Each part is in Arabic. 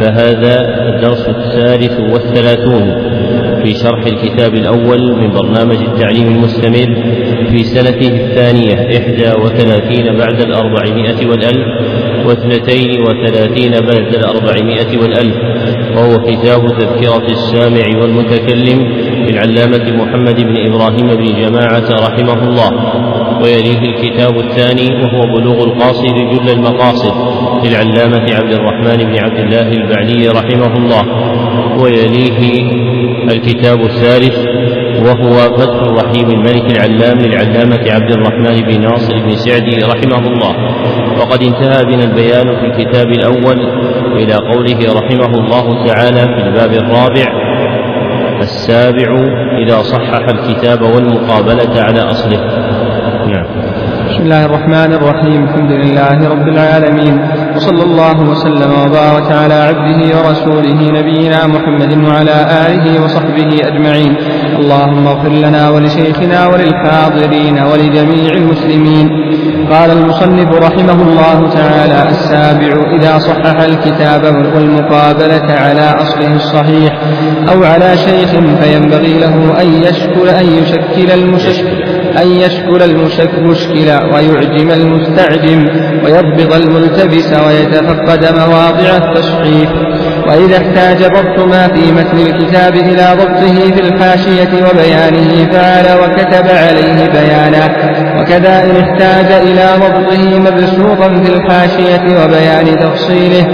فهذا الدرس الثالث والثلاثون في شرح الكتاب الأول من برنامج التعليم المستمر في سنته الثانية إحدى وثلاثين بعد الأربعمائة والألف واثنتين وثلاثين بعد الأربعمائة والألف وهو كتاب تذكرة السامع والمتكلم للعلامة محمد بن إبراهيم بن جماعة رحمه الله ويليه الكتاب الثاني وهو بلوغ القاصد جل المقاصد للعلامة عبد الرحمن بن عبد الله البعلي رحمه الله ويليه الكتاب الثالث وهو فتح الرحيم الملك العلام للعلامة عبد الرحمن بن ناصر بن سعدي رحمه الله. وقد انتهى بنا البيان في الكتاب الأول إلى قوله رحمه الله تعالى في الباب الرابع السابع إذا صحح الكتاب والمقابلة على أصله. نعم. بسم الله الرحمن الرحيم. الحمد لله رب العالمين. وصلى الله وسلم وبارك على عبده ورسوله نبينا محمد وعلى آله وصحبه أجمعين. اللهم اغفر لنا ولشيخنا وللحاضرين ولجميع المسلمين. قال المصنف رحمه الله تعالى السابع إذا صحح الكتاب والمقابلة على أصله الصحيح أو على شيخ فينبغي له أن يشكل أن يشكل المشكل أن يشكل المشكل ويعجم المستعجم ويضبط الملتبس ويتفقد مواضع التصحيح وإذا احتاج ضبط ما في متن الكتاب إلى ضبطه في الحاشية وبيانه فعل وكتب عليه بيانا. وكذا إن احتاج إلى ضبطه مبسوطا في الحاشية وبيان تفصيله.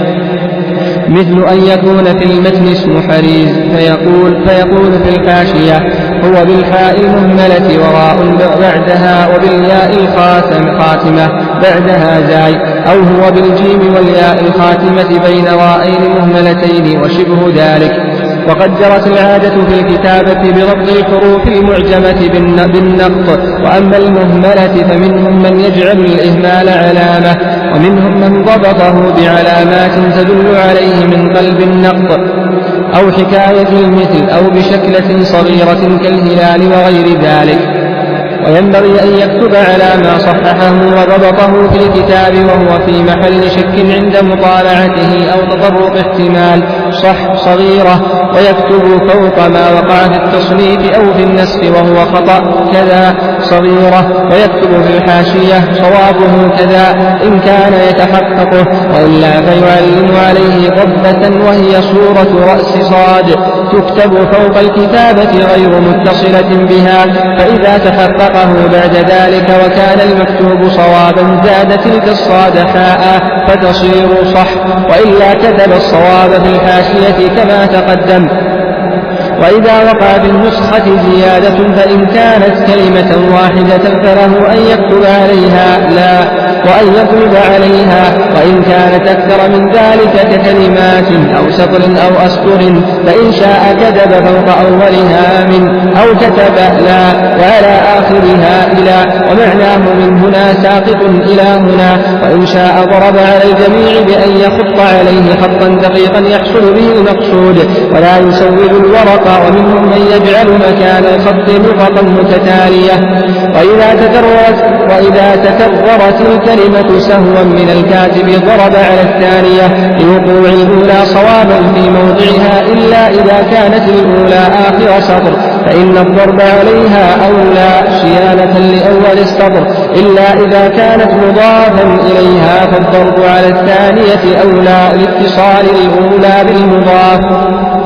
مثل أن يكون في المتن اسم حريز فيقول, فيقول في الحاشية هو بالحاء المهملة وراء بعدها وبالياء الخاتم خاتمة بعدها زاي أو هو بالجيم والياء الخاتمة بين رائين مهملتين وشبه ذلك. وقد جرت العادة في الكتابة بضبط الحروف المعجمة بالنقط وأما المهملة فمنهم من يجعل الإهمال علامة ومنهم من ضبطه بعلامات تدل عليه من قلب النقط. أو حكاية المثل أو بشكلة صغيرة كالهلال وغير ذلك. وينبغي أن يكتب على ما صححه وضبطه في الكتاب وهو في محل شك عند مطالعته أو تطرق احتمال. صح صغيرة ويكتب فوق ما وقع في التصنيف أو في النسخ وهو خطأ كذا صغيرة. ويكتب في الحاشية صوابه كذا إن كان يتحققه. وإلا فيعلم عليه ضبة وهي صورة رأس صاد. تكتب فوق الكتابة غير متصلة بها. فإذا تحققه بعد ذلك وكان المكتوب صوابا زاد تلك الصاد حاء فتصير صح. وإلا كتب الصواب في الحاشية كما تقدم. وإذا وقع بالنسخة زيادة فإن كانت كلمة واحدة فله أن يكتب عليها لا. وأن يطلب عليها وإن كانت أكثر من ذلك ككلمات أو سطر أو أسطر فإن شاء كتب فوق أولها من أو كتب لا وعلى آخرها إلى ومعناه من هنا ساقط إلى هنا وإن شاء ضرب على الجميع بأن يخط عليه خطا دقيقا يحصل به المقصود ولا يسود الورق ومنهم من يجعل مكان الخط نقطا متتالية. وإذا تكررت وإذا تكررت الكلمة سهوا من الكاتب ضرب على الثانية لوقوع الأولى صوابا في موضعها إلا إذا كانت الأولى آخر سطر فإن الضرب عليها أولى صيانة لأول السطر إلا إذا كانت مضافا إليها فالضرب على الثانية أولى لاتصال الأولى بالمضاف.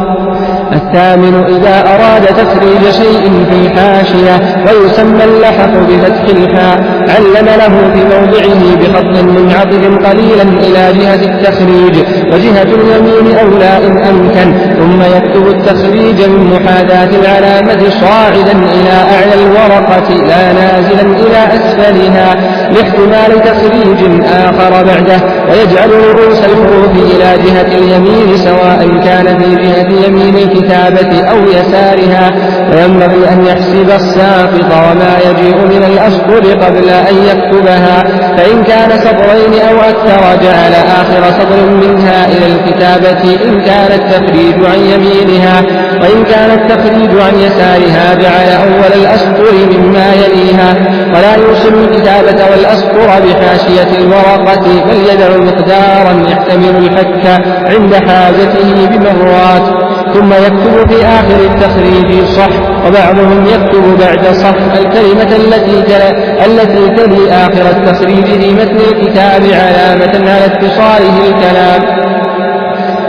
الثامن إذا أراد تخريج شيء في الحاشية ويسمى اللحق بفتح الحاء علم له في موضعه بخط منعطف قليلا إلى جهة التخريج وجهة اليمين أولى إن أمكن ثم يكتب التخريج من محاذاة العلامة صاعدا إلى أعلى الورقة لا نازلا إلى أسفلها لاحتمال تخريج آخر بعده ويجعل رؤوس الحروف إلى جهة اليمين سواء كان في جهة يمين الكتابة أو يسارها وينبغي أن يحسب الساقط وما يجيء من الأسطر قبل أن يكتبها. فإن كان سطرين أو أكثر جعل آخر سطر منها إلى الكتابة إن كان التخريج عن يمينها. وإن كان التخريج عن يسارها جعل أول الأسطر مما يليها ولا يوصل الكتابة والأسطر بحاشية الورقة بل يدع مقدارا يحتمل الحك عند حاجته بمرات. ثم يكتب في آخر التخريج صح وبعضهم يكتب بعد صح الكلمة التي التي تلي آخر التخريج في متن الكتاب علامة على اتصاله الكلام.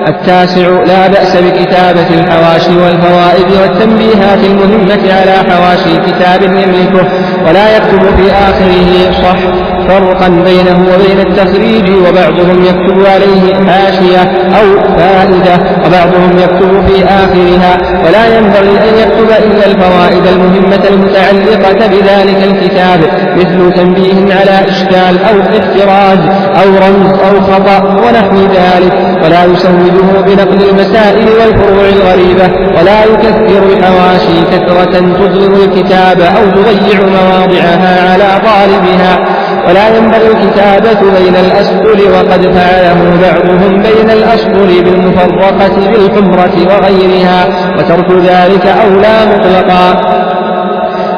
التاسع لا بأس بكتابة الحواشي والفوائد والتنبيهات المهمة على حواشي كتاب يملكه ولا يكتب في آخره صح. فرقا بينه وبين التخريج وبعضهم يكتب عليه حاشية أو فائدة وبعضهم يكتب في آخرها. ولا ينبغي أن يكتب إلا الفوائد المهمة المتعلقة بذلك الكتاب مثل تنبيه على إشكال أو احتراز أو رمز أو خطأ ونحو ذلك. ولا يسوده بنقل المسائل والفروع الغريبة ولا يكثر الحواشي كثرة تظلم الكتاب أو تضيع مواضعها على طالبها. ولا ينبغي الكتابة بين الأسطر وقد فعله بعضهم بين الأسطر بالمفرقة بالحمرة وغيرها وترك ذلك أولى مطلقا.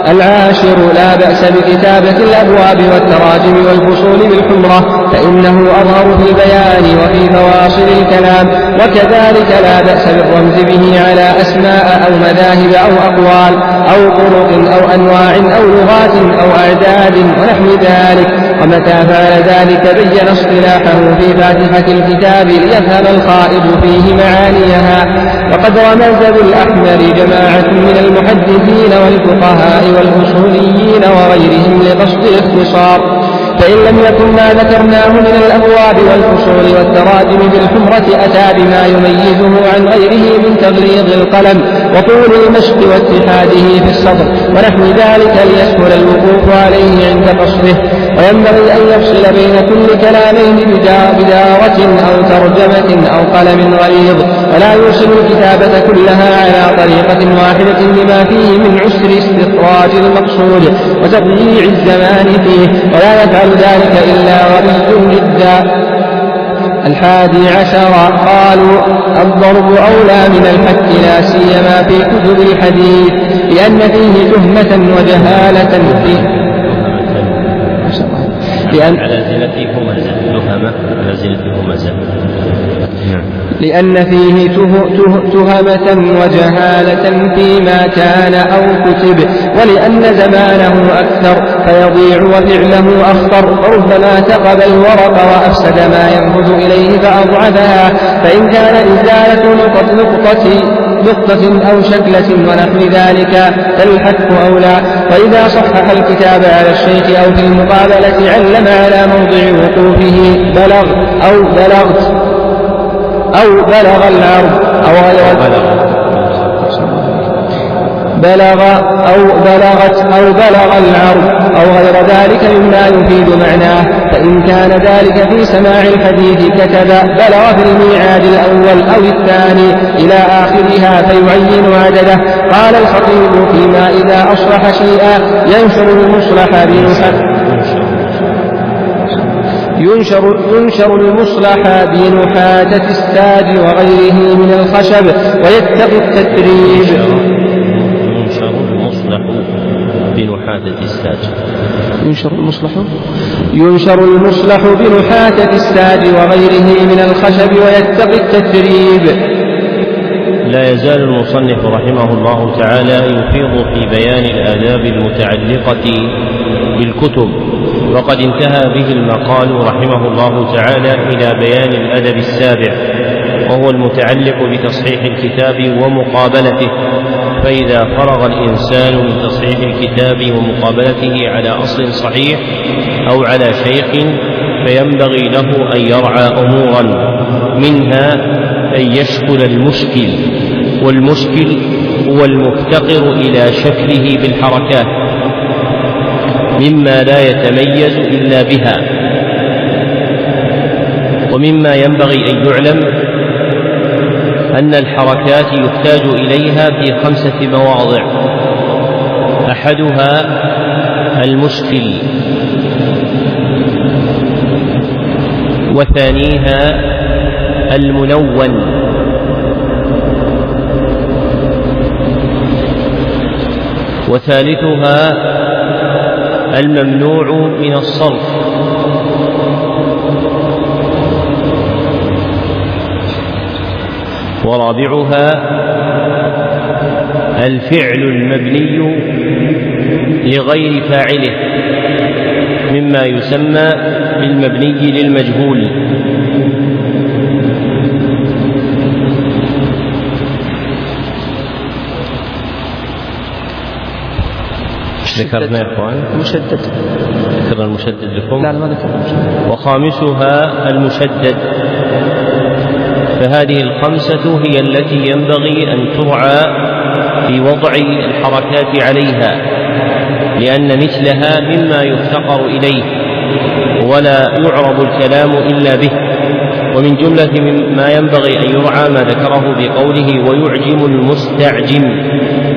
العاشر لا بأس بكتابة الأبواب والتراجم والفصول بالحمرة فإنه أظهر في البيان وفي فواصل الكلام وكذلك لا بأس بالرمز به على أسماء أو مذاهب أو أقوال أو طرق أو أنواع أو لغات أو أعداد ونحو ذلك. ومتى فعل ذلك بين اصطلاحه في فاتحة الكتاب ليفهم القائد فيه معانيها. وقد رمز بالأحمر جماعة من المحدثين والفقهاء والأصوليين وغيرهم لقصد الاختصار فإن لم يكن ما ذكرناه من الأبواب والفصول والتراجم بالحمرة أتى بما يميزه عن غيره من تغليظ القلم وطول المشق واتحاده في الصدر. ونحو ذلك ليسهل الوقوف عليه عند قصده. وينبغي أن يفصل بين كل كلامين بدارة أو ترجمة أو قلم غليظ ولا يوصل الكتابة كلها على طريقة واحدة لما فيه من عسر استخراج المقصود وتضييع الزمان فيه ولا يفعل ذلك إلا غبي جدا. الحادي عشر قالوا الضرب أولى من الحك لا سيما في كتب الحديث لأن فيه تهمة وجهالة فيه. لأن على زلة همزة تهمة على زلة همزة نعم. لأن فيه ته ته تهمة وجهالة فيما كان أو كتب ولأن زمانه أكثر فيضيع وفعله أخطر. فربما تقب الورق وأفسد ما ينفذ إليه فأضعفها. فإن كان إزالة نقطة نقطة أو شكلة ونحو ذلك فالحك أولى. وإذا صحح الكتاب على الشيخ أو في المقابلة علم على موضع وقوفه بلغ أو بلغت أو بلغ العرض أو غير بلغ أو بلغت أو بلغ العرض أو غير ذلك مما يفيد معناه. فإن كان ذلك في سماع الحديث كتب بلغ في الميعاد الأول أو الثاني إلى آخرها فيعين عدده. قال الخطيب فيما إذا أصلح شيئا ينشر المصلح بنحة ينشر, ينشر المصلح بنحاتة الساج وغيره من الخشب ويتقي التتريج بنحاتة الساج ينشر المصلح؟ ينشر المصلح بنحاتة الساج وغيره من الخشب ويتقي التتريب لا يزال المصنف رحمه الله تعالى يفيض في بيان الآداب المتعلقة بالكتب وقد انتهى به المقال رحمه الله تعالى إلى بيان الأدب السابع وهو المتعلق بتصحيح الكتاب ومقابلته. فإذا فرغ الإنسان من تصحيح الكتاب ومقابلته على أصل صحيح أو على شيخ فينبغي له أن يرعى أمورا منها أن يشكل المشكل والمشكل هو المفتقر إلى شكله بالحركات مما لا يتميز إلا بها ومما ينبغي أن يعلم أن الحركات يحتاج إليها في خمسة مواضع. أحدها المشكل. وثانيها المنون وثالثها الممنوع من الصرف. ورابعها الفعل المبني لغير فاعله مما يسمى بالمبني للمجهول. ذكرنا يا إخوان. مشدد. ذكرنا المشدد لكم. لا ما ذكرنا وخامسها المشدد. فهذه الخمسة هي التي ينبغي أن ترعى في وضع الحركات عليها لأن مثلها مما يفتقر إليه ولا يعرض الكلام إلا به ومن جملة ما ينبغي أن يرعى ما ذكره بقوله ويعجم المستعجم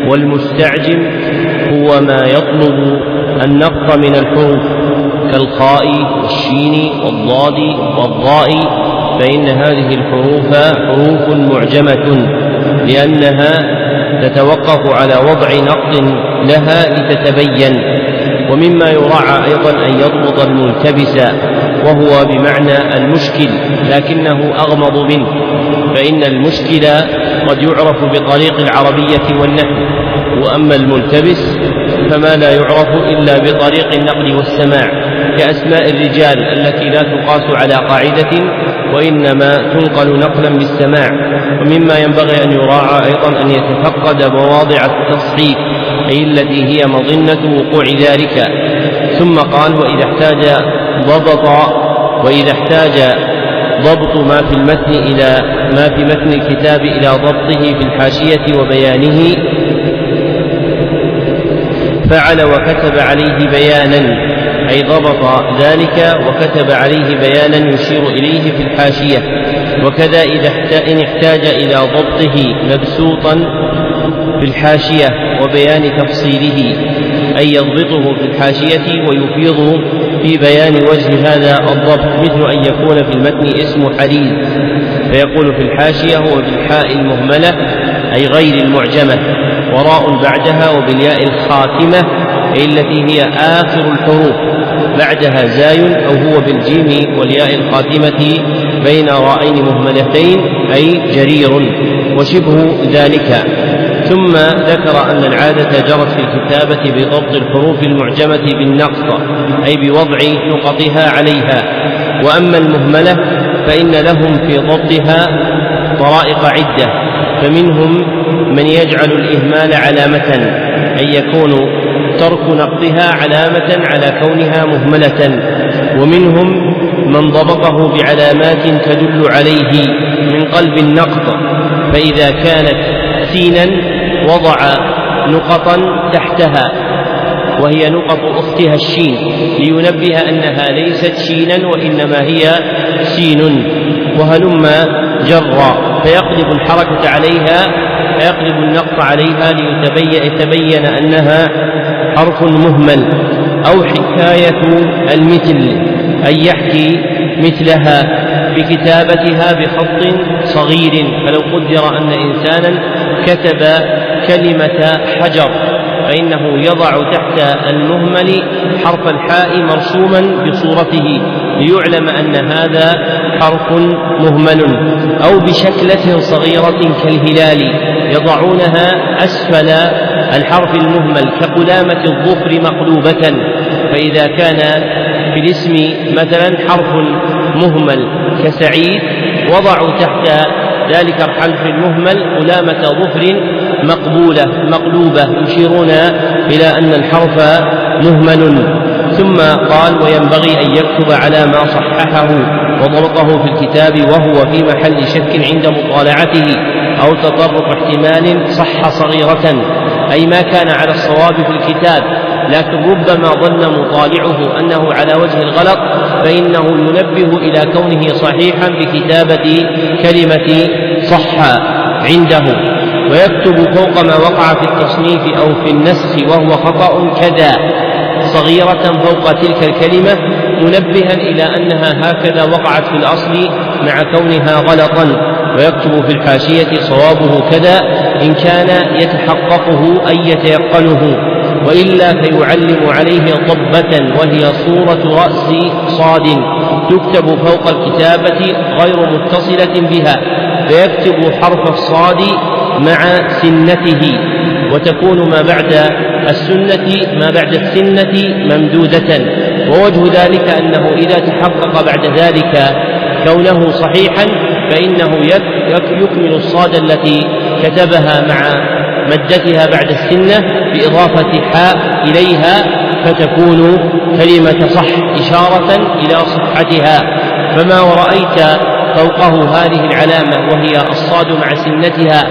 والمستعجم هو ما يطلب النقط من الحروف كالخاء والشين والضاد والضاء فإن هذه الحروف حروف معجمة لأنها تتوقف على وضع نقط لها لتتبين ومما يراعى أيضا أن يضبط الملتبس وهو بمعنى المشكل لكنه أغمض منه فإن المشكل قد يعرف بطريق العربية والنحو وأما الملتبس فما لا يعرف إلا بطريق النقل والسماع. كأسماء الرجال التي لا تقاس على قاعدة وإنما تنقل نقلا بالسماع ومما ينبغي أن يراعى أيضا أن يتفقد مواضع التصحيف أي التي هي مظنة وقوع ذلك. ثم قال وإذا احتاج ضبط وإذا احتاج ضبط ما في المتن إلى ما في متن الكتاب إلى ضبطه في الحاشية وبيانه فعل وكتب عليه بيانا. أي ضبط ذلك وكتب عليه بيانا يشير إليه في الحاشية. وكذا إذا إن احتاج إلى ضبطه مبسوطا في الحاشية وبيان تفصيله أي يضبطه في الحاشية ويفيض في بيان وجه هذا الضبط مثل أن يكون في المتن اسم حديث فيقول في الحاشية هو بالحاء المهملة أي غير المعجمة وراء بعدها وبالياء الخاتمة أي التي هي آخر الحروف بعدها زاي أو هو بالجيم والياء الخاتمة بين رائين مهملتين أي جرير وشبه ذلك. ثم ذكر أن العادة جرت في الكتابة بضبط الحروف المعجمة بالنقط أي بوضع نقطها عليها. وأما المهملة فإن لهم في ضبطها طرائق عدة فمنهم من يجعل الإهمال علامة أي يكون ترك نقطها علامة على كونها مهملة ومنهم من ضبطه بعلامات تدل عليه من قلب النقط فإذا كانت سينا وضع نقطا تحتها وهي نقط أختها الشين لينبه أنها ليست شينا وإنما هي سين وهلما جرا فيقلب الحركة عليها فيقلب النقط عليها ليتبين أنها حرف مهمل أو حكاية المثل أن يحكي مثلها بكتابتها بخط صغير. فلو قدر أن إنسانا كتب كلمة حجر فإنه يضع تحت المهمل حرف الحاء مرسوما بصورته ليعلم أن هذا حرف مهمل. أو بشكلة صغيرة كالهلال يضعونها أسفل الحرف المهمل كقلامة الظفر مقلوبة فإذا كان في الاسم مثلا حرف مهمل كسعيد وضعوا تحت ذلك الحرف المهمل قلامة ظفر مقبولة مقلوبة يشيرون إلى أن الحرف مهمل. ثم قال وينبغي أن يكتب على ما صححه وضبطه في الكتاب وهو في محل شك عند مطالعته. أو تطرق احتمال صح صغيرة أي ما كان على الصواب في الكتاب لكن ربما ظن مطالعه أنه على وجه الغلط فإنه ينبه إلى كونه صحيحا بكتابة كلمة صح عنده. ويكتب فوق ما وقع في التصنيف أو في النسخ وهو خطأ كذا. صغيرة فوق تلك الكلمة منبها إلى أنها هكذا وقعت في الأصل مع كونها غلطا. ويكتب في الحاشية صوابه كذا إن كان يتحققه أي يتيقنه وإلا فيعلم عليه ضبة وهي صورة رأس صاد تكتب فوق الكتابة غير متصلة بها فيكتب حرف الصاد مع سنته وتكون ما بعد السنة ما بعد السنة ممدودة ووجه ذلك أنه إذا تحقق بعد ذلك كونه صحيحا فإنه يكمل الصاد التي كتبها مع مدتها بعد السنة بإضافة حاء إليها فتكون كلمة صح إشارة إلى صحتها. فما ورأيت فوقه هذه العلامة وهي الصاد مع سنتها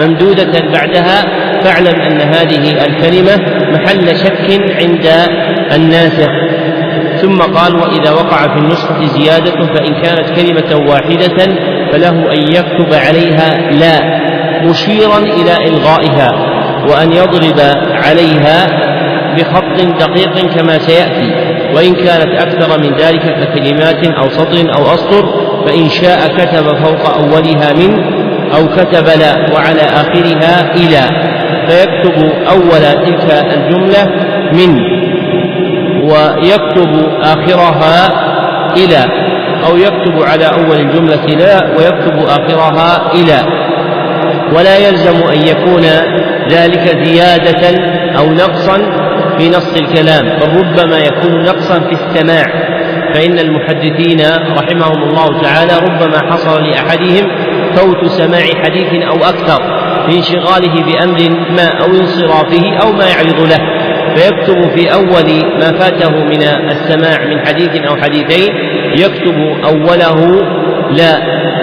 ممدودة بعدها فاعلم أن هذه الكلمة محل شك عند الناسخ ثم قال وإذا وقع في النسخة زيادة فإن كانت كلمة واحدة فله أن يكتب عليها لا مشيرا إلى إلغائها وأن يضرب عليها بخط دقيق كما سيأتي وإن كانت أكثر من ذلك ككلمات أو سطر أو أسطر فإن شاء كتب فوق أولها من أو كتب لا وعلى آخرها إلى فيكتب أول تلك الجملة من ويكتب آخرها إلى. أو يكتب على أول الجملة لا ويكتب آخرها إلى. ولا يلزم أن يكون ذلك زيادة أو نقصا في نص الكلام بل ربما يكون نقصا في السماع. فإن المحدثين رحمهم الله تعالى ربما حصل لأحدهم فوت سماع حديث أو أكثر في انشغاله بأمر ما أو انصرافه أو ما يعرض له. فيكتب في أول ما فاته من السماع من حديث أو حديثين يكتب أوله لا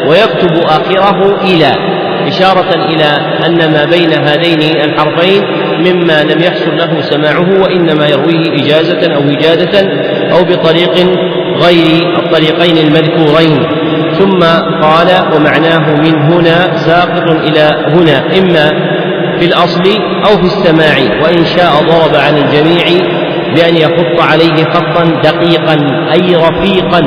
ويكتب آخره إلى إشارة إلى أن ما بين هذين الحرفين مما لم يحصل له سماعه وإنما يرويه إجازة أو وجادة أو بطريق غير الطريقين المذكورين. ثم قال ومعناه من هنا ساقط إلى هنا إما في الأصل أو في السماع وإن شاء ضرب على الجميع بأن يخط عليه خطا دقيقا أي رفيقا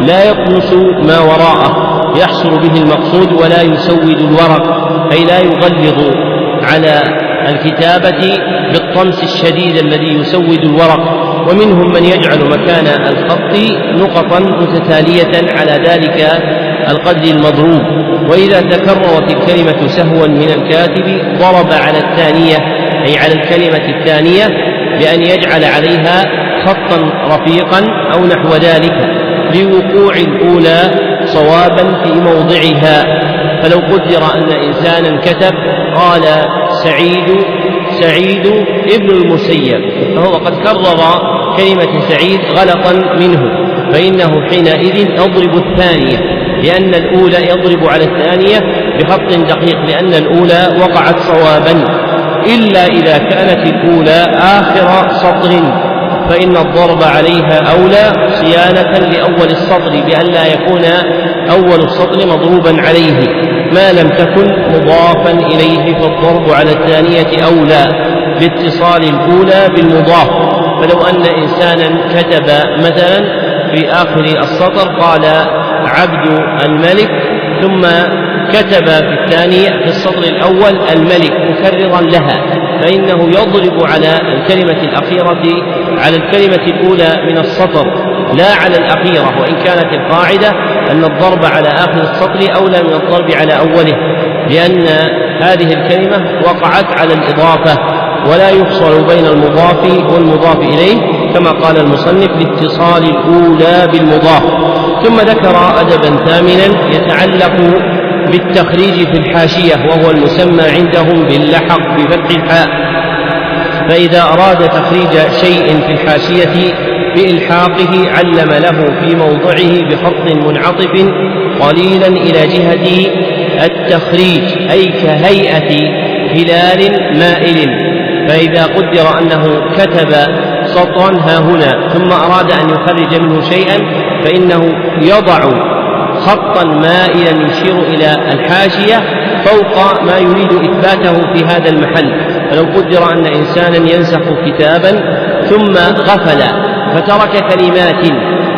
لا يطمس ما وراءه يحصل به المقصود ولا يسود الورق أي لا يغلظ على الكتابة بالطمس الشديد الذي يسود الورق. ومنهم من يجعل مكان الخط نقطا متتالية على ذلك القدر المضروب. وإذا تكررت الكلمة سهوا من الكاتب ضرب على الثانية أي على الكلمة الثانية بأن يجعل عليها خطا رفيقا أو نحو ذلك لوقوع الأولى صوابا في موضعها. فلو قدر أن إنسانا كتب قال سعيد سعيد ابن المسيب. فهو قد كرر كلمة سعيد غلطا منه فإنه حينئذ يضرب الثانية. لأن الأولى يضرب على الثانية بخط دقيق لأن الأولى وقعت صوابا. إلا إذا كانت الأولى آخر سطر فإن الضرب عليها أولى صيانة لأول السطر بألا يكون أول السطر مضروبا عليه. ما لم تكن مضافا إليه فالضرب على الثانية أولى لاتصال الأولى بالمضاف. فلو أن إنسانا كتب مثلا في آخر السطر قال عبد الملك ثم كتب في الثانية في السطر الأول الملك مكررا لها فإنه يضرب على الكلمة الأخيرة على الكلمة الأولى من السطر لا على الأخيرة وإن كانت القاعدة أن الضرب على آخر السطر أولى من الضرب على أوله لأن هذه الكلمة وقعت على الإضافة ولا يفصل بين المضاف والمضاف إليه كما قال المصنف لاتصال الأولى بالمضاف. ثم ذكر أدبا ثامنا يتعلق بالتخريج في الحاشية وهو المسمى عندهم باللحق بفتح الحاء. فإذا أراد تخريج شيء في الحاشية بإلحاقه علم له في موضعه بخط منعطف قليلا إلى جهة التخريج أي كهيئة هلال مائل. فإذا قدر أنه كتب سطرا ها هنا ثم أراد أن يخرج منه شيئا فإنه يضع خطا مائلا يشير إلى الحاشية فوق ما يريد إثباته في هذا المحل. فلو قدر أن إنسانا ينسخ كتابا ثم غفل فترك كلمات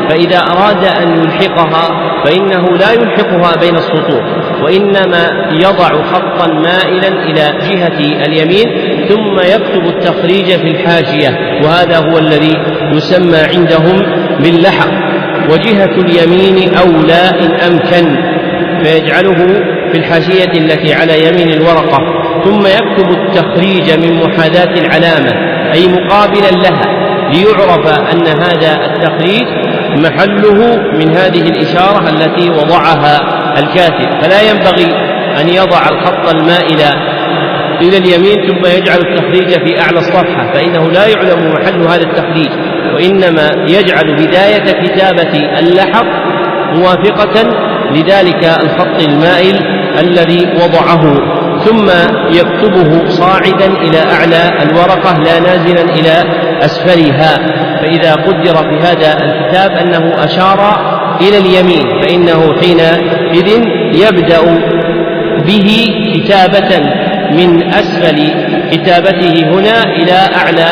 فإذا أراد أن يلحقها فإنه لا يلحقها بين السطور وإنما يضع خطا مائلا إلى جهة اليمين ثم يكتب التخريج في الحاشية وهذا هو الذي يسمى عندهم باللحق. وجهة اليمين أولى إن أمكن فيجعله في الحاشية التي على يمين الورقة ثم يكتب التخريج من محاذاة العلامة أي مقابلا لها ليعرف أن هذا التخريج محله من هذه الإشارة التي وضعها الكاتب. فلا ينبغي أن يضع الخط المائل إلى اليمين ثم يجعل التخريج في أعلى الصفحة فإنه لا يعلم محل هذا التخريج وإنما يجعل بداية كتابة اللحق موافقة لذلك الخط المائل الذي وضعه ثم يكتبه صاعدا إلى أعلى الورقة لا نازلا إلى أسفلها فإذا قدر في هذا الكتاب أنه أشار إلى اليمين فإنه حينئذ يبدأ به كتابة من أسفل كتابته هنا إلى أعلى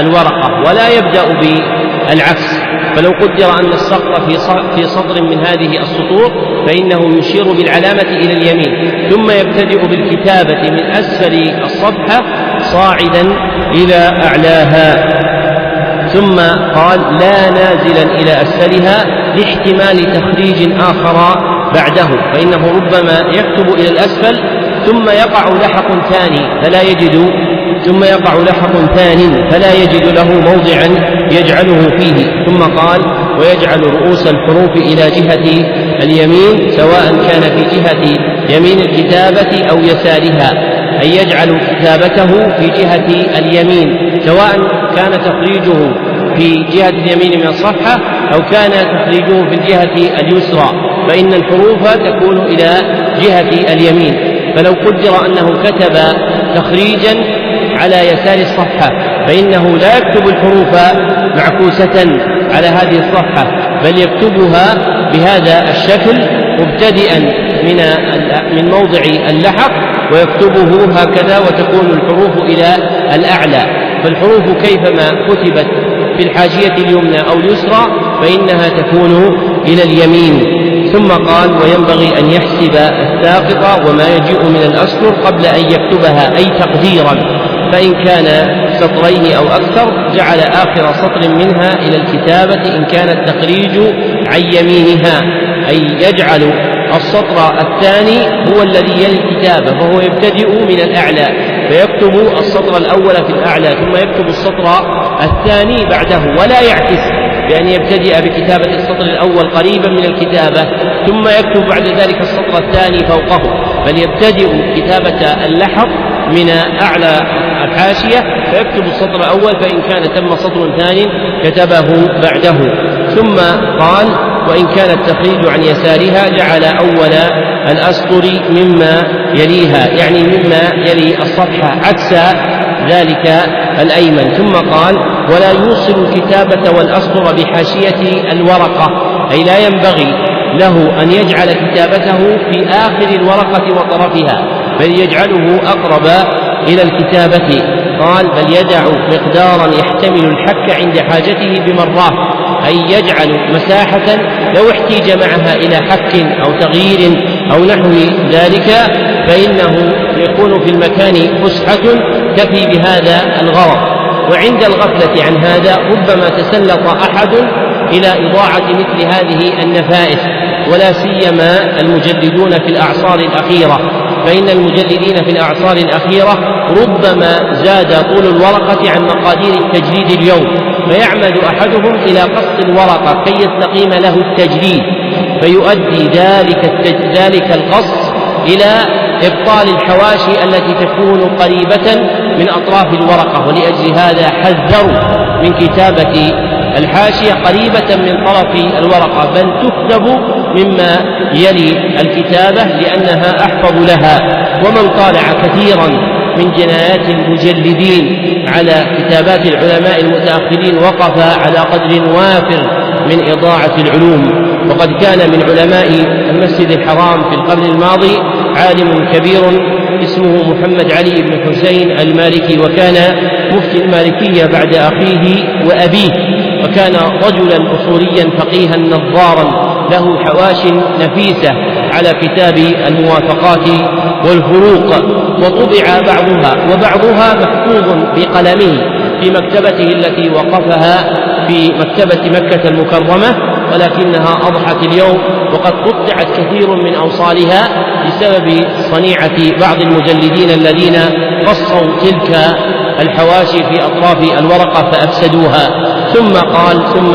الورقة ولا يبدأ بالعكس. فلو قدر أن السقط في سطر من هذه السطور فإنه يشير بالعلامة إلى اليمين. ثم يبتدئ بالكتابة من أسفل الصفحة صاعدا إلى أعلاها. ثم قال لا نازلا إلى أسفلها لاحتمال تخريج آخر بعده فإنه ربما يكتب إلى الأسفل ثم يقع لحق ثاني فلا يجد ثم يقع لحق ثان فلا يجد له موضعا يجعله فيه. ثم قال ويجعل رؤوس الحروف إلى جهة اليمين سواء كان في جهة يمين الكتابة أو يسارها. أي يجعل كتابته في جهة اليمين سواء كان تخريجه في جهة اليمين من الصفحة أو كان تخريجه في الجهة اليسرى. فإن الحروف تكون إلى جهة اليمين. فلو قدر أنه كتب تخريجا على يسار الصفحة فإنه لا يكتب الحروف معكوسة على هذه الصفحة بل يكتبها بهذا الشكل مبتدئا من من موضع اللحق ويكتبه هكذا وتكون الحروف إلى الأعلى. فالحروف كيفما كتبت في الحاشية اليمنى أو اليسرى فإنها تكون إلى اليمين. ثم قال وينبغي أن يحسب الساقط وما يجيء من الأسطر قبل أن يكتبها أي تقديرا. فإن كان سطرين أو أكثر جعل آخر سطر منها إلى الكتابة إن كان التخريج عن يمينها أي يجعل السطر الثاني هو الذي يلي الكتابة فهو يبتدئ من الأعلى فيكتب السطر الأول في الأعلى ثم يكتب السطر الثاني بعده ولا يعكس. بأن يبتدئ بكتابة السطر الأول قريبا من الكتابة ثم يكتب بعد ذلك السطر الثاني فوقه. بل يبتدئ كتابة اللحظ من أعلى الحاشية فيكتب السطر الأول فإن كان تم سطر ثاني كتبه بعده. ثم قال وإن كان التخريج عن يسارها جعل أول الأسطر مما يليها يعني مما يلي الصفحة عكس ذلك الأيمن. ثم قال ولا يوصل الكتابة والأسطر بحاشية الورقة أي لا ينبغي له أن يجعل كتابته في آخر الورقة وطرفها بل يجعله أقرب إلى الكتابة. قال بل يدع مقدارا يحتمل الحك عند حاجته بمرات أي يجعل مساحة لو احتيج معها إلى حك أو تغيير أو نحو ذلك فإنه يكون في المكان فسحة تفي بهذا الغرض. وعند الغفلة عن هذا ربما تسلط أحد إلى إضاعة مثل هذه النفائس ولا سيما المجددون في الأعصار الأخيرة. فإن المجددين في الأعصار الأخيرة ربما زاد طول الورقة عن مقادير التجديد اليوم. فيعمد أحدهم إلى قص الورقة كي يستقيم له التجديد فيؤدي ذلك ذلك القص إلى إبطال الحواشي التي تكون قريبة من أطراف الورقة ولأجل هذا حذروا من كتابة الحاشية قريبة من طرف الورقة بل تكتب مما يلي الكتابة لأنها أحفظ لها. ومن طالع كثيرا من جنايات المجلدين على كتابات العلماء المتأخرين وقف على قدر وافر من إضاعة العلوم. وقد كان من علماء المسجد الحرام في القرن الماضي عالم كبير اسمه محمد علي بن حسين المالكي وكان مفتي المالكية بعد أخيه وأبيه وكان رجلا أصوليا فقيها نظارا له حواش نفيسة على كتاب الموافقات والفروق وطبع بعضها وبعضها محفوظ بقلمه في مكتبته التي وقفها في مكتبة مكة المكرمة ولكنها أضحت اليوم وقد قطعت كثير من أوصالها بسبب صنيعة بعض المجلدين الذين قصوا تلك الحواشي في أطراف الورقة فأفسدوها. ثم قال ثم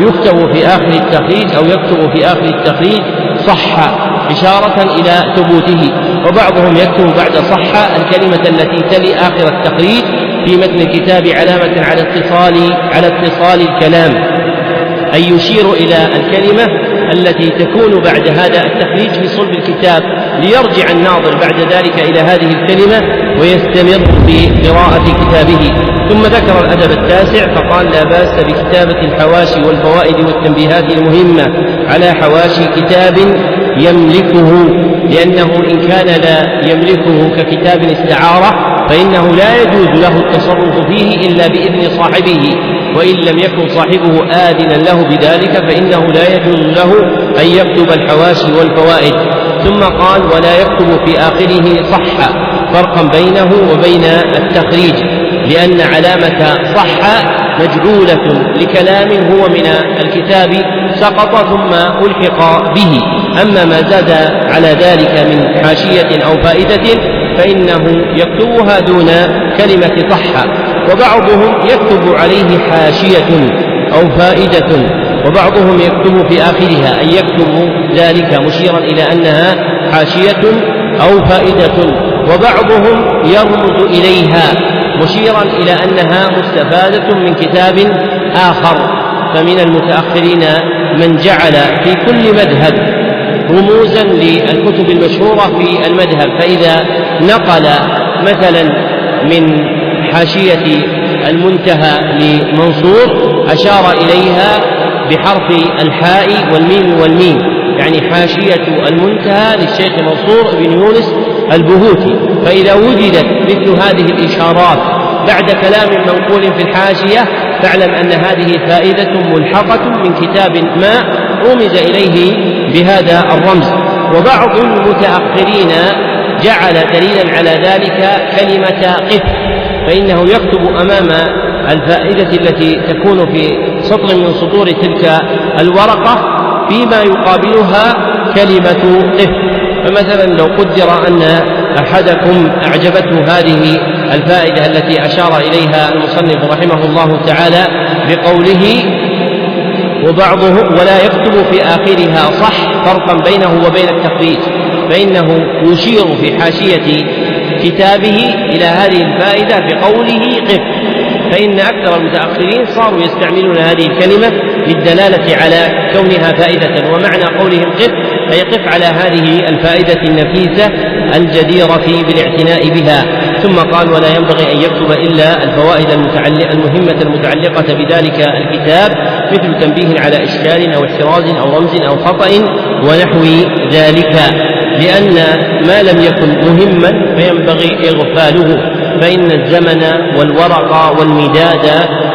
يكتب في آخر التخريج أو يكتب في آخر التخريج صح إشارة إلى ثبوته. وبعضهم يكتب بعد صح الكلمة التي تلي آخر التخريج في متن الكتاب علامة على اتصال على اتصال الكلام. أي يشير إلى الكلمة التي تكون بعد هذا التخريج في صلب الكتاب ليرجع الناظر بعد ذلك إلى هذه الكلمة ويستمر في قراءة كتابه. ثم ذكر الأدب التاسع فقال لا بأس بكتابة الحواشي والفوائد والتنبيهات المهمة على حواشي كتاب يملكه لأنه إن كان لا يملكه ككتاب استعارة فإنه لا يجوز له التصرف فيه إلا بإذن صاحبه وإن لم يكن صاحبه آذنا له بذلك فإنه لا يجوز له أن يكتب الحواشي والفوائد. ثم قال ولا يكتب في آخره صح فرقا بينه وبين التخريج لأن علامة صح مجعولة لكلام هو من الكتاب سقط ثم ألحق به. أما ما زاد على ذلك من حاشية أو فائدة فإنه يكتبها دون كلمة صح وبعضهم يكتب عليه حاشية أو فائدة وبعضهم يكتب في آخرها أي يكتب ذلك مشيرا إلى أنها حاشية أو فائدة وبعضهم يرمز إليها مشيرا إلى أنها مستفادة من كتاب آخر. فمن المتأخرين من جعل في كل مذهب رموزا للكتب المشهورة في المذهب. فإذا نقل مثلا من حاشية المنتهى لمنصور أشار إليها بحرف الحاء والميم والميم يعني حاشية المنتهى للشيخ منصور بن يونس البهوتي. فإذا وجدت مثل هذه الإشارات بعد كلام منقول في الحاشية فاعلم أن هذه فائدة ملحقة من كتاب ما رمز إليه بهذا الرمز. وبعض المتأخرين جعل دليلا على ذلك كلمة قف فإنه يكتب أمام الفائدة التي تكون في سطر من سطور تلك الورقة فيما يقابلها كلمة قف. فمثلا لو قدر أن أحدكم أعجبته هذه الفائدة التي أشار إليها المصنف رحمه الله تعالى بقوله وبعضه ولا يكتب في آخرها صح فرقا بينه وبين التخريج فإنه يشير في حاشية كتابه إلى هذه الفائدة بقوله قف. فإن أكثر المتأخرين صاروا يستعملون هذه الكلمة للدلالة على كونها فائدة ومعنى قولهم قف أي قف على هذه الفائدة النفيسة الجديرة بالاعتناء بها. ثم قال ولا ينبغي أن يكتب إلا الفوائد المهمة المتعلقة بذلك الكتاب مثل تنبيه على إشكال أو احتراز أو رمز أو خطأ ونحو ذلك. لأن ما لم يكن مهما فينبغي إغفاله فإن الزمن والورق والمداد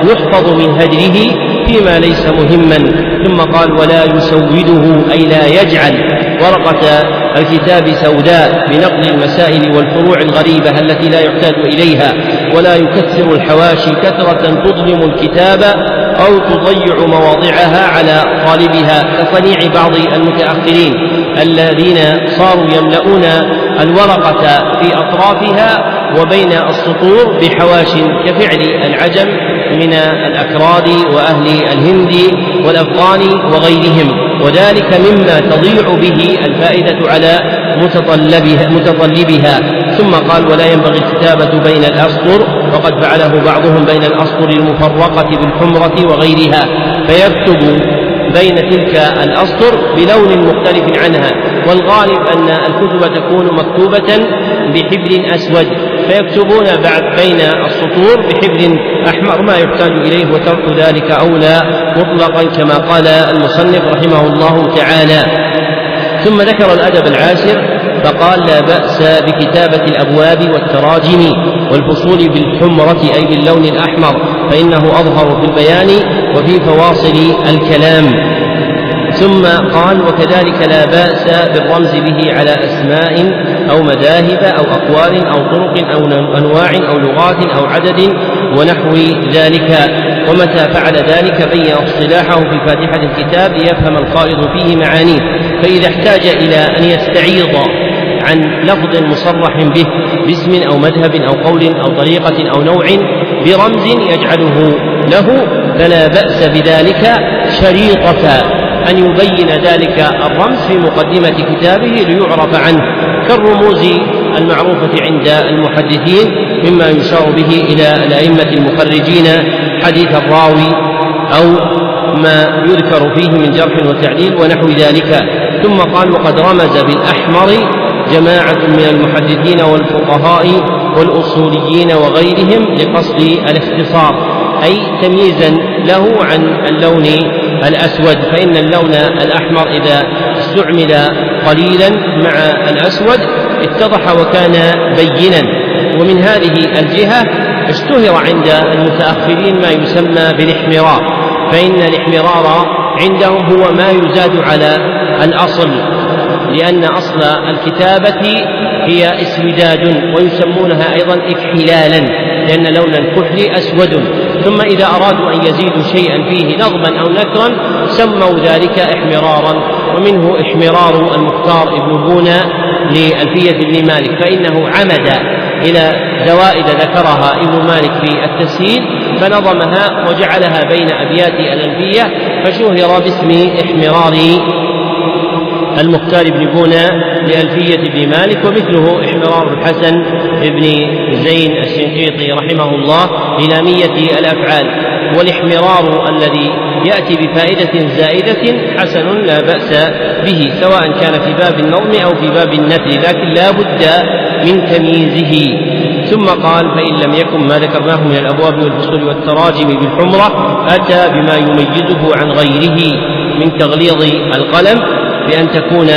يحفظ من هدره فيما ليس مهما. ثم قال ولا يسوده أي لا يجعل. ورقة الكتاب سوداء بنقل المسائل والفروع الغريبة التي لا يحتاج إليها. ولا يكثر الحواشي كثرة تظلم الكتاب أو تضيع مواضعها على طالبها كصنيع بعض المتأخرين الذين صاروا يملؤون الورقة في أطرافها وبين السطور بحواش كفعل العجم من الأكراد وأهل الهند والأفغان وغيرهم. وذلك مما تضيع به الفائدة على متطلبها, متطلبها. ثم قال ولا ينبغي الكتابة بين الأسطر. وقد فعله بعضهم بين الأسطر المفرقة بالحمرة وغيرها. فيكتب بين تلك الأسطر بلون مختلف عنها والغالب أن الكتب تكون مكتوبة بحبر أسود. فيكتبون بعد بين السطور بحبر أحمر ما يحتاج إليه وترك ذلك أولى مطلقا كما قال المصنف رحمه الله تعالى. ثم ذكر الأدب العاشر فقال لا بأس بكتابة الأبواب والتراجم والفصول بالحمرة أي باللون الأحمر فإنه أظهر في البيان وفي فواصل الكلام. ثم قال وكذلك لا بأس بالرمز به على أسماء أو مذاهب أو أقوال أو طرق أو أنواع أو لغات أو عدد ونحو ذلك. ومتى فعل ذلك بين اصطلاحه في فاتحة الكتاب ليفهم القائد فيه معانيه. فإذا احتاج إلى أن يستعيض عن لفظ مصرح به باسم أو مذهب أو قول أو طريقة أو نوع برمز يجعله له فلا بأس بذلك شريطة. أن يبين ذلك الرمز في مقدمة كتابه ليعرف عنه كالرموز المعروفة عند المحدثين مما يشار به إلى الأئمة المخرجين حديث الراوي أو ما يذكر فيه من جرح وتعديل ونحو ذلك. ثم قال وقد رمز بالأحمر جماعة من المحدثين والفقهاء والأصوليين وغيرهم لقصد الاختصار أي تمييزا له عن اللون الأسود فإن اللون الأحمر إذا استعمل قليلا مع الأسود اتضح وكان بينا. ومن هذه الجهة اشتهر عند المتأخرين ما يسمى بالاحمرار فإن الاحمرار عندهم هو ما يزاد على الأصل. لأن أصل الكتابة هي اسوداد ويسمونها أيضا إكحلالا لأن لون الكحل أسود. ثم إذا أرادوا أن يزيدوا شيئا فيه نظما أو نثرا سموا ذلك إحمرارا. ومنه إحمرار المختار ابن بونا لألفية ابن مالك فإنه عمد إلى زوائد ذكرها ابن مالك في التسهيل فنظمها وجعلها بين أبيات الألفية فشهر باسم إحمرار المختار بن بونا لألفية ابن مالك ومثله إحمرار الحسن بن زين الشنقيطي رحمه الله للامية الأفعال. والإحمرار الذي يأتي بفائدة زائدة حسن لا بأس به سواء كان في باب النظم أو في باب النثر لكن لا بد من تمييزه. ثم قال فإن لم يكن ما ذكرناه من الأبواب والفصول والتراجم بالحمرة أتى بما يميزه عن غيره من تغليظ القلم. بأن تكون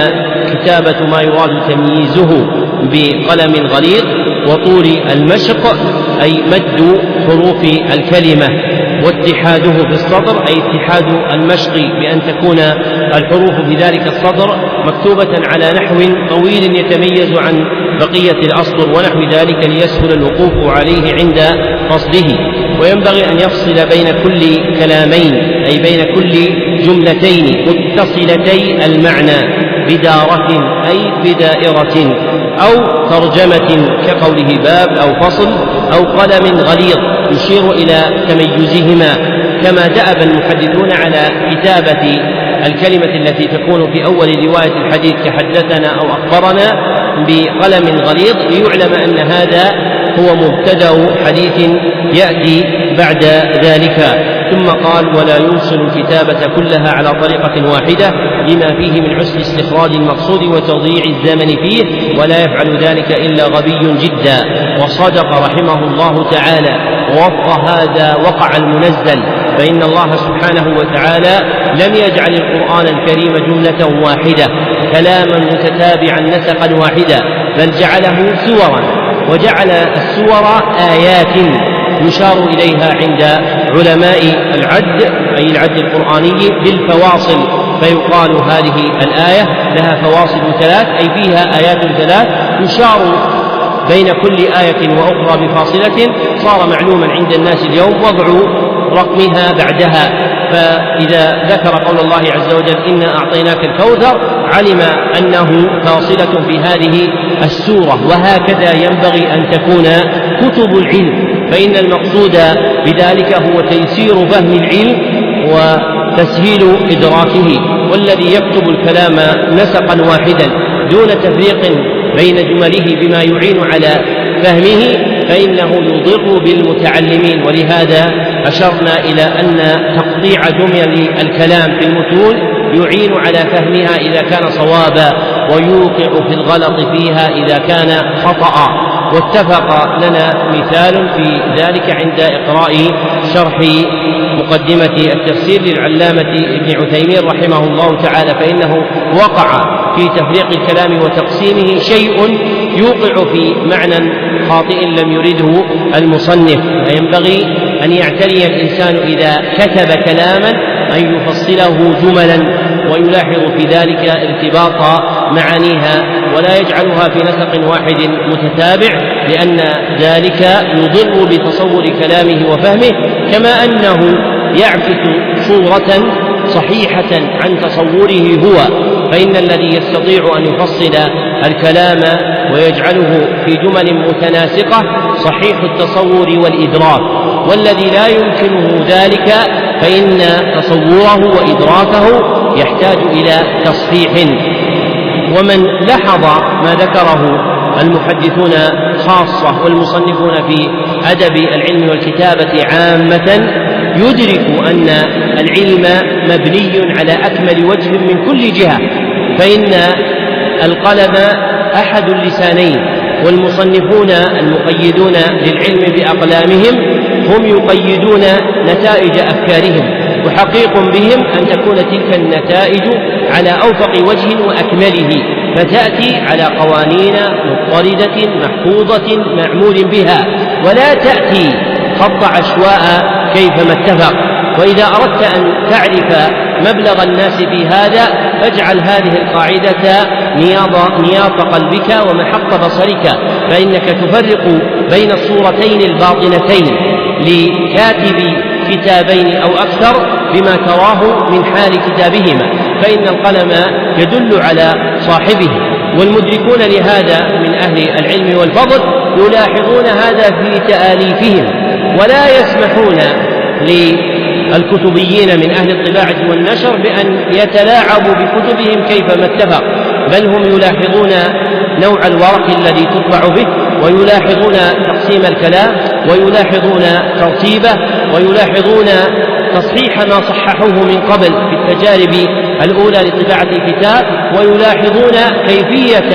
كتابة ما يراد تمييزه بقلم غليظ وطول المشق أي مد حروف الكلمة واتحاده في الصدر أي اتحاد المشق بأن تكون الحروف في ذلك الصدر مكتوبة على نحو طويل يتميز عن بقية الأسطر ونحو ذلك ليسهل الوقوف عليه عند قصده وينبغي أن يفصل بين كل كلامين أي بين كل جملتين متصلتي المعنى بدارة أي بدائرة أو ترجمة كقوله باب أو فصل أو قلم غليظ يشير إلى تميزهما. كما دأب المحدثون على كتابة الكلمة التي تكون في أول رواية الحديث كحدثنا أو أخبرنا بقلم غليظ ليعلم أن هذا هو مبتدأ حديث يأتي بعد ذلك. ثم قال ولا يرسل الكتابة كلها على طريقة واحدة لما فيه من حسن استخراج المقصود وتضييع الزمن فيه ولا يفعل ذلك إلا غبي جدا. وصدق رحمه الله تعالى. ووفق هذا وقع المنزل. فإن الله سبحانه وتعالى لم يجعل القرآن الكريم جملة واحدة. كلاما متتابعا نسقا واحدا بل جعله سورا وجعل السور آيات يشار إليها عند علماء العد أي العد القرآني بالفواصل فيقال هذه الآية لها فواصل ثلاث أي فيها آيات ثلاث يشار بين كل آية وأخرى بفاصلة صار معلوما عند الناس اليوم وضع رقمها بعدها. فإذا ذكر قول الله عز وجل إنا أعطيناك الكوثر علم أنه فاصلة في هذه السورة. وهكذا ينبغي أن تكون كتب العلم. فإن المقصود بذلك هو تيسير فهم العلم وتسهيل إدراكه. والذي يكتب الكلام نسقا واحدا دون تفريق بين جمله بما يعين على فهمه فإنه يضر بالمتعلمين. ولهذا أشرنا إلى أن تقطيع جمل الكلام في المتون يعين على فهمها إذا كان صوابا ويوقع في الغلط فيها إذا كان خطأ. واتفق لنا مثال في ذلك عند إقراء شرح مقدمة التفسير للعلامة ابن عثيمين رحمه الله تعالى فإنه وقع في تفريق الكلام وتقسيمه شيء يوقع في معنى خاطئ لم يرده المصنف فينبغي أن يعتني الإنسان إذا كتب كلاما أن يفصله جملا ويلاحظ في ذلك ارتباط معانيها ولا يجعلها في نسق واحد متتابع لأن ذلك يضر بتصور كلامه وفهمه كما أنه يعكس صورة صحيحة عن تصوره هو. فإن الذي يستطيع أن يفصل الكلام ويجعله في جمل متناسقة صحيح التصور والإدراك. والذي لا يمكنه ذلك فإن تصوره وإدراكه يحتاج إلى تصحيح. ومن لحظ ما ذكره المحدثون خاصة والمصنفون في أدب العلم والكتابة عامة يدرك أن العلم مبني على أكمل وجه من كل جهة فإن القلم أحد اللسانين والمصنفون المقيدون للعلم بأقلامهم هم يقيدون نتائج أفكارهم. وحقيق بهم أن تكون تلك النتائج على أوفق وجه وأكمله فتأتي على قوانين مضطردة محفوظة معمول بها ولا تأتي خط عشواء كيفما اتفق. وإذا أردت أن تعرف مبلغ الناس في هذا فاجعل هذه القاعدة نياط قلبك ومحق بصرك فإنك تفرق بين الصورتين الباطنتين لكاتب كتابين أو أكثر بما تراه من حال كتابهما فإن القلم يدل على صاحبه. والمدركون لهذا من أهل العلم والفضل يلاحظون هذا في تآليفهم ولا يسمحون للكتبيين من أهل الطباعة والنشر بأن يتلاعبوا بكتبهم كيفما اتفق بل هم يلاحظون نوع الورق الذي تطبع به ويلاحظون تقسيم الكلام ويلاحظون ترتيبه ويلاحظون تصحيح ما صححوه من قبل في التجارب الأولى لطباعة الكتاب ويلاحظون كيفية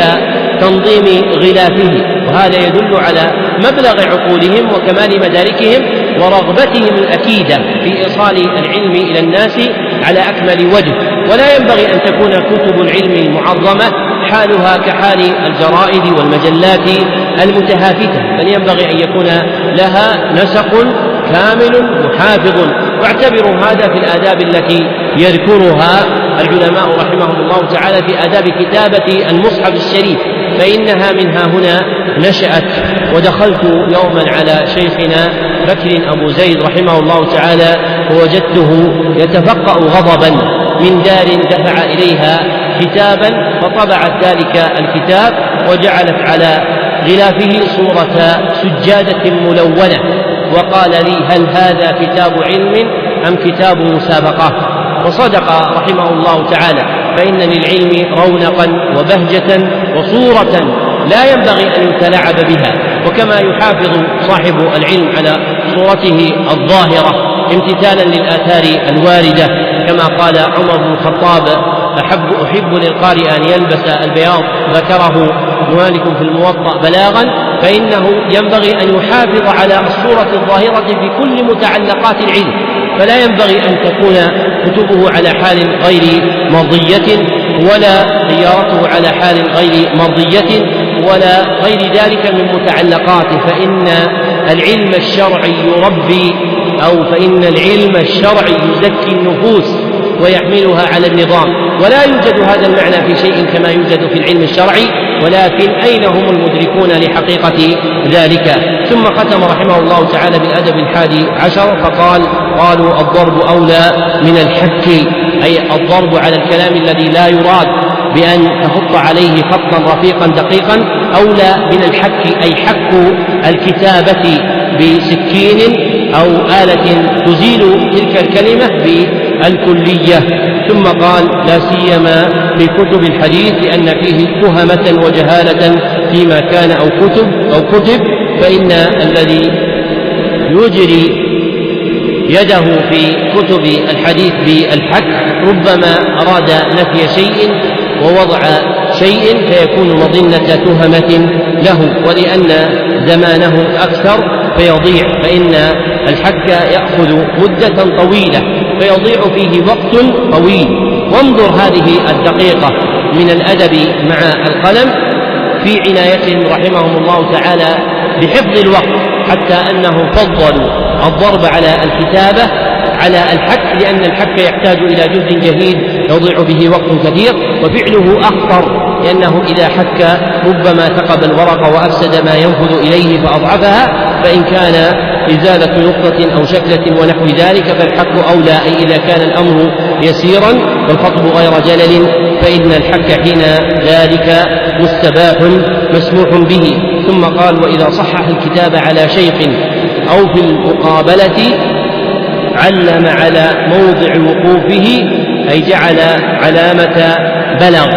تنظيم غلافه. وهذا يدل على مبلغ عقولهم وكمال مداركهم ورغبتهم الأكيدة في إيصال العلم إلى الناس على أكمل وجه. ولا ينبغي أن تكون كتب العلم المعظمة حالها كحال الجرائد والمجلات المتهافتة بل ينبغي أن يكون لها نسق كامل محافظ. واعتبروا هذا في الآداب التي يذكرها العلماء رحمهم الله تعالى في آداب كتابة المصحف الشريف. فإنها منها هنا نشأت. ودخلت يوما على شيخنا بكر أبو زيد رحمه الله تعالى ووجدته يتفقأ غضبا من دار دفع إليها كتابا فطبعت ذلك الكتاب وجعلت على غلافه صورة سجادة ملونة. وقال لي هل هذا كتاب علم أم كتاب مسابقات وصدق رحمه الله تعالى فإن للعلم رونقا وبهجة وصورة لا ينبغي أن يتلاعب بها وكما يحافظ صاحب العلم على صورته الظاهرة امتثالا للآثار الواردة كما قال عمر بن الخطاب أحب أحب للقارئ أن يلبس البياض ذكره مالك في الموطأ بلاغا فإنه ينبغي أن يحافظ على الصورة الظاهرة في كل متعلقات العلم. فلا ينبغي أن تكون كتبه على حال غير مرضية ولا زيارته على حال غير مرضية ولا غير ذلك من متعلقاته فإن العلم الشرعي يربي أو فإن العلم الشرعي يزكي النفوس. ويحملها على النظام. ولا يوجد هذا المعنى في شيء كما يوجد في العلم الشرعي ولكن أين هم المدركون لحقيقة ذلك؟ ثم ختم رحمه الله تعالى بالأدب الحادي عشر فقال قالوا الضرب أولى من الحك أي الضرب على الكلام الذي لا يراد بأن تخط عليه خطا رفيقا دقيقا أولى من الحك أي حك الكتابة بسكين أو آلة تزيل تلك الكلمة بالكلية. ثم قال لا سيما في كتب الحديث لأن فيه تهمة وجهالة فيما كان أو كتب أو كتب فإن الذي يجري يده في كتب الحديث بالحك ربما أراد نفي شيء ووضع شيء فيكون مظنة تهمة له ولأن زمانه أكثر فيضيع فإن الحك يأخذ مدة طويلة فيضيع فيه وقت طويل. وانظر هذه الدقيقة من الأدب مع القلم في عنايتهم رحمهم الله تعالى بحفظ الوقت حتى أنهم فضلوا الضرب على الكتابة على الحك لأن الحك يحتاج إلى جهد جهيد يضيع به وقت كثير وفعله أخطر لأنه إذا حك ربما ثقب الورق وأفسد ما ينفذ إليه فأضعفها فإن كان إزالة نقطة أو شكلة ونحو ذلك فالحك أولى أي إذا كان الأمر يسيرا والخطب غير جلل فإن الحك حين ذلك مستباح مسموح به. ثم قال وإذا صحح الكتاب على شيخ أو في المقابلة علم على موضع وقوفه أي جعل علامة بلغ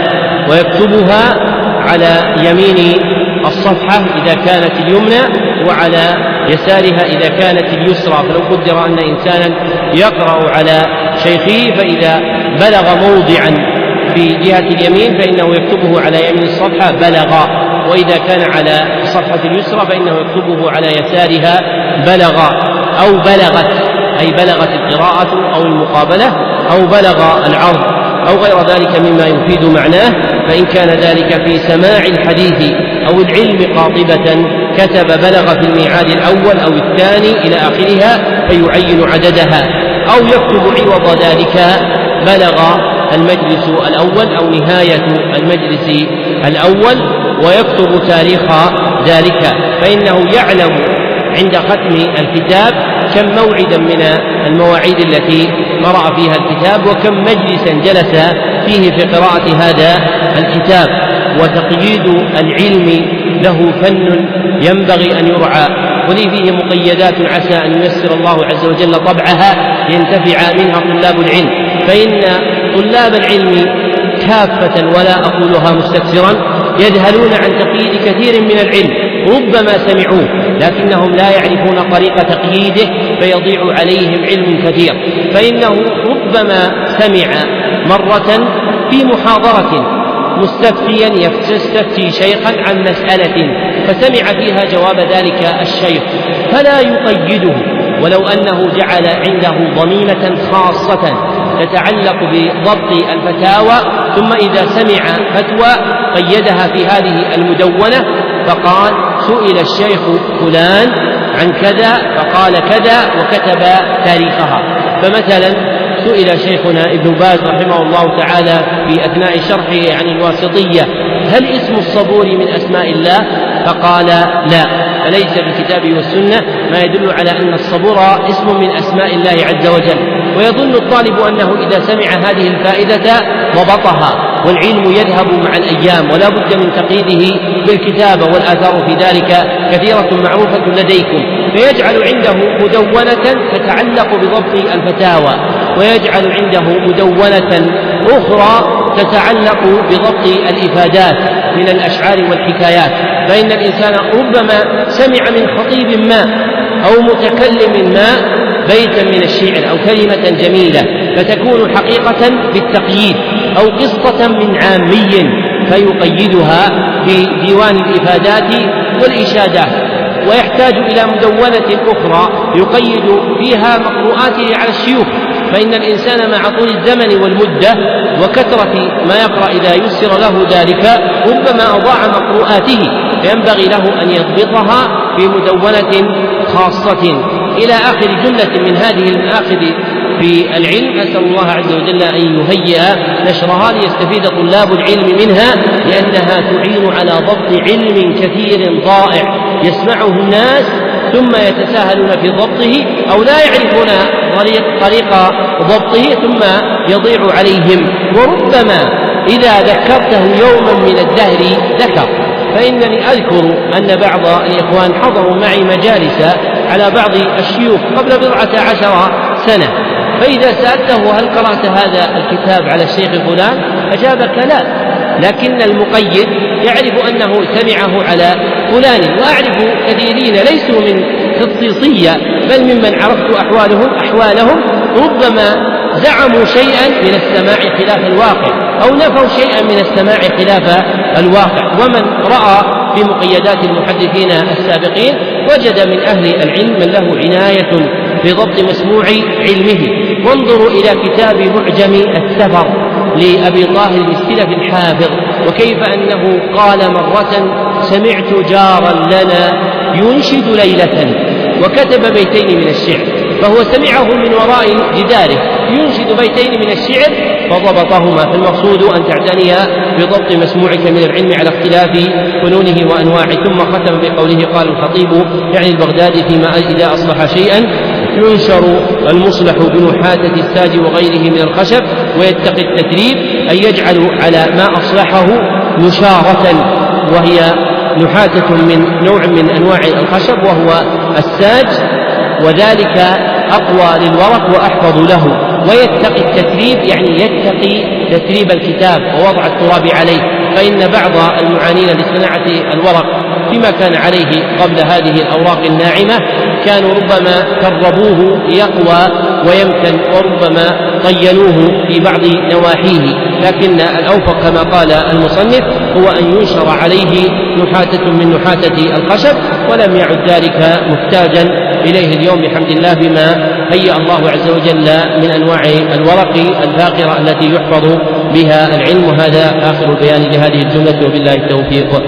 ويكتبها على يمين الصفحة إذا كانت اليمنى وعلى يسارها إذا كانت اليسرى. فلو قدر أن إنسانا يقرأ على شيخه فإذا بلغ موضعا في جهة اليمين فإنه يكتبه على يمين الصفحة بلغ. وإذا كان على الصفحة اليسرى فإنه يكتبه على يسارها بلغ أو بلغت. أي بلغت القراءة أو المقابلة أو بلغ العرض أو غير ذلك مما يفيد معناه فإن كان ذلك في سماع الحديث أو العلم قاطبة كتب بلغ في الميعاد الأول أو الثاني إلى آخرها فيعين عددها. أو يكتب عوض ذلك بلغ المجلس الأول أو نهاية المجلس الأول ويكتب تاريخ ذلك فإنه يعلم عند ختم الكتاب كم موعدا من المواعيد التي قرأ فيها الكتاب وكم مجلسا جلس فيه في قراءة هذا الكتاب. وتقييد العلم له فن ينبغي أن يرعى. ولي فيه مقيدات عسى أن ييسر الله عز وجل طبعها لينتفع منها طلاب العلم. فإن طلاب العلم كافة ولا أقولها مستكثرا يذهلون عن تقييد كثير من العلم. ربما سمعوه لكنهم لا يعرفون طريق تقييده فيضيع عليهم علم كثير. فإنه ربما سمع مرة في محاضرة مستفتيا يستفتي شيخا عن مسألة فسمع فيها جواب ذلك الشيخ فلا يقيده. ولو أنه جعل عنده ضميمة خاصة تتعلق بضبط الفتاوى ثم إذا سمع فتوى قيدها في هذه المدونة فقال سئل الشيخ فلان عن كذا فقال كذا وكتب تاريخها. فمثلا سئل شيخنا ابن باز رحمه الله تعالى في أثناء شرحه عن الواسطية هل اسم الصبور من أسماء الله؟ فقال لا فليس في الكتاب والسنة. ما يدل على أن الصبور اسم من أسماء الله عز وجل. ويظن الطالب أنه إذا سمع هذه الفائدة ضبطها والعلم يذهب مع الأيام ولا بد من تقييده بالكتابة والآثار في ذلك كثيرة معروفة لديكم. فيجعل عنده مدونة تتعلق بضبط الفتاوى ويجعل عنده مدونة أخرى تتعلق بضبط الإفادات من الأشعار والحكايات. فإن الإنسان ربما سمع من خطيب ما أو متكلم ما بيتا من الشعر أو كلمة جميلة فتكون حقيقة بالتقييد أو قصة من عامي فيقيدها في ديوان الإفادات والإشادات. ويحتاج إلى مدونة أخرى يقيد فيها مقروءاته على الشيوخ فإن الإنسان مع طول الزمن والمدة وكثرة ما يقرأ إذا يسر له ذلك ربما أضاع مقروءاته فينبغي له أن يضبطها في مدونة خاصة. إلى آخر جملة من هذه المآخذ في العلم. أسأل الله عز وجل أن يهيئ نشرها ليستفيد طلاب العلم منها لأنها تعين على ضبط علم كثير ضائع يسمعه الناس ثم يتساهلون في ضبطه أو لا يعرفون طريق, طريق ضبطه ثم يضيع عليهم. وربما إذا ذكرته يوما من الدهر ذكر. فإنني أذكر أن بعض الإخوان حضروا معي مجالس على بعض الشيوخ قبل بضعة عشر سنة. فإذا سألته هل قرأت هذا الكتاب على الشيخ فلان أجابك لا لكن المقيد يعرف أنه سمعه على فلان وأعرف كثيرين ليسوا من خصيصية بل ممن عرفت أحوالهم أحوالهم ربما زعموا شيئا من السماع خلاف الواقع أو نفوا شيئا من السماع خلاف الواقع. ومن رأى في مقيدات المحدثين السابقين وجد من أهل العلم من له عناية في ضبط مسموع علمه. وانظروا إلى كتاب معجم السفر لأبي طاهر السلف الحافظ وكيف أنه قال مرة سمعت جارا لنا ينشد ليلة. وكتب بيتين من الشعر. فهو سمعه من وراء جداره. ينشد بيتين من الشعر فضبطهما. فالمقصود أن تعتني بضبط مسموعك من العلم على اختلاف فنونه وأنواعه. ثم ختم بقوله قال الخطيب يعني البغدادي فيما إذا أصلح شيئا ينشر المصلح بنحاتة الساج وغيره من الخشب ويتقي التتريب أن يجعل على ما أصلحه نشارة وهي نحاتة من نوع من أنواع الخشب وهو الساج. وذلك أقوى للورق وأحفظ له. ويتقي التتريب يعني يتقي تتريب الكتاب ووضع التراب عليه. فإن بعض المعانين لصناعة الورق فيما كان عليه قبل هذه الأوراق الناعمة كانوا ربما كربوه ليقوى ويمتن وربما طينوه في بعض نواحيه. لكن الأوفق كما قال المصنف هو أن ينشر عليه نحاتة من نحاتة الخشب ولم يعد ذلك محتاجا إليه اليوم بحمد الله بما هيأ الله عز وجل من أنواع الورق الفاقرة التي يحفظ بها العلم. وهذا آخر البيان لهذه الجملة وبالله التوفيق.